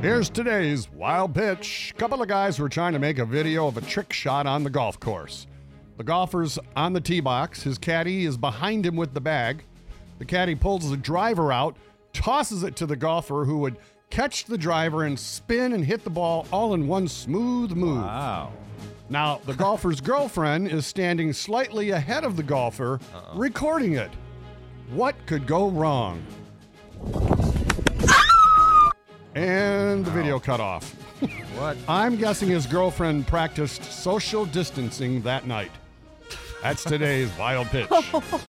Here's today's wild pitch. A couple of guys were trying to make a video of a trick shot on the golf course. The golfer's on the tee box. His caddy is behind him with the bag. The caddy pulls the driver out, tosses it to the golfer who would catch the driver and spin and hit the ball all in one smooth move. Wow. Now, the golfer's girlfriend is standing slightly ahead of the golfer, recording it. What could go wrong? The video cut off. What? I'm guessing his girlfriend practiced social distancing that night. That's today's wild pitch.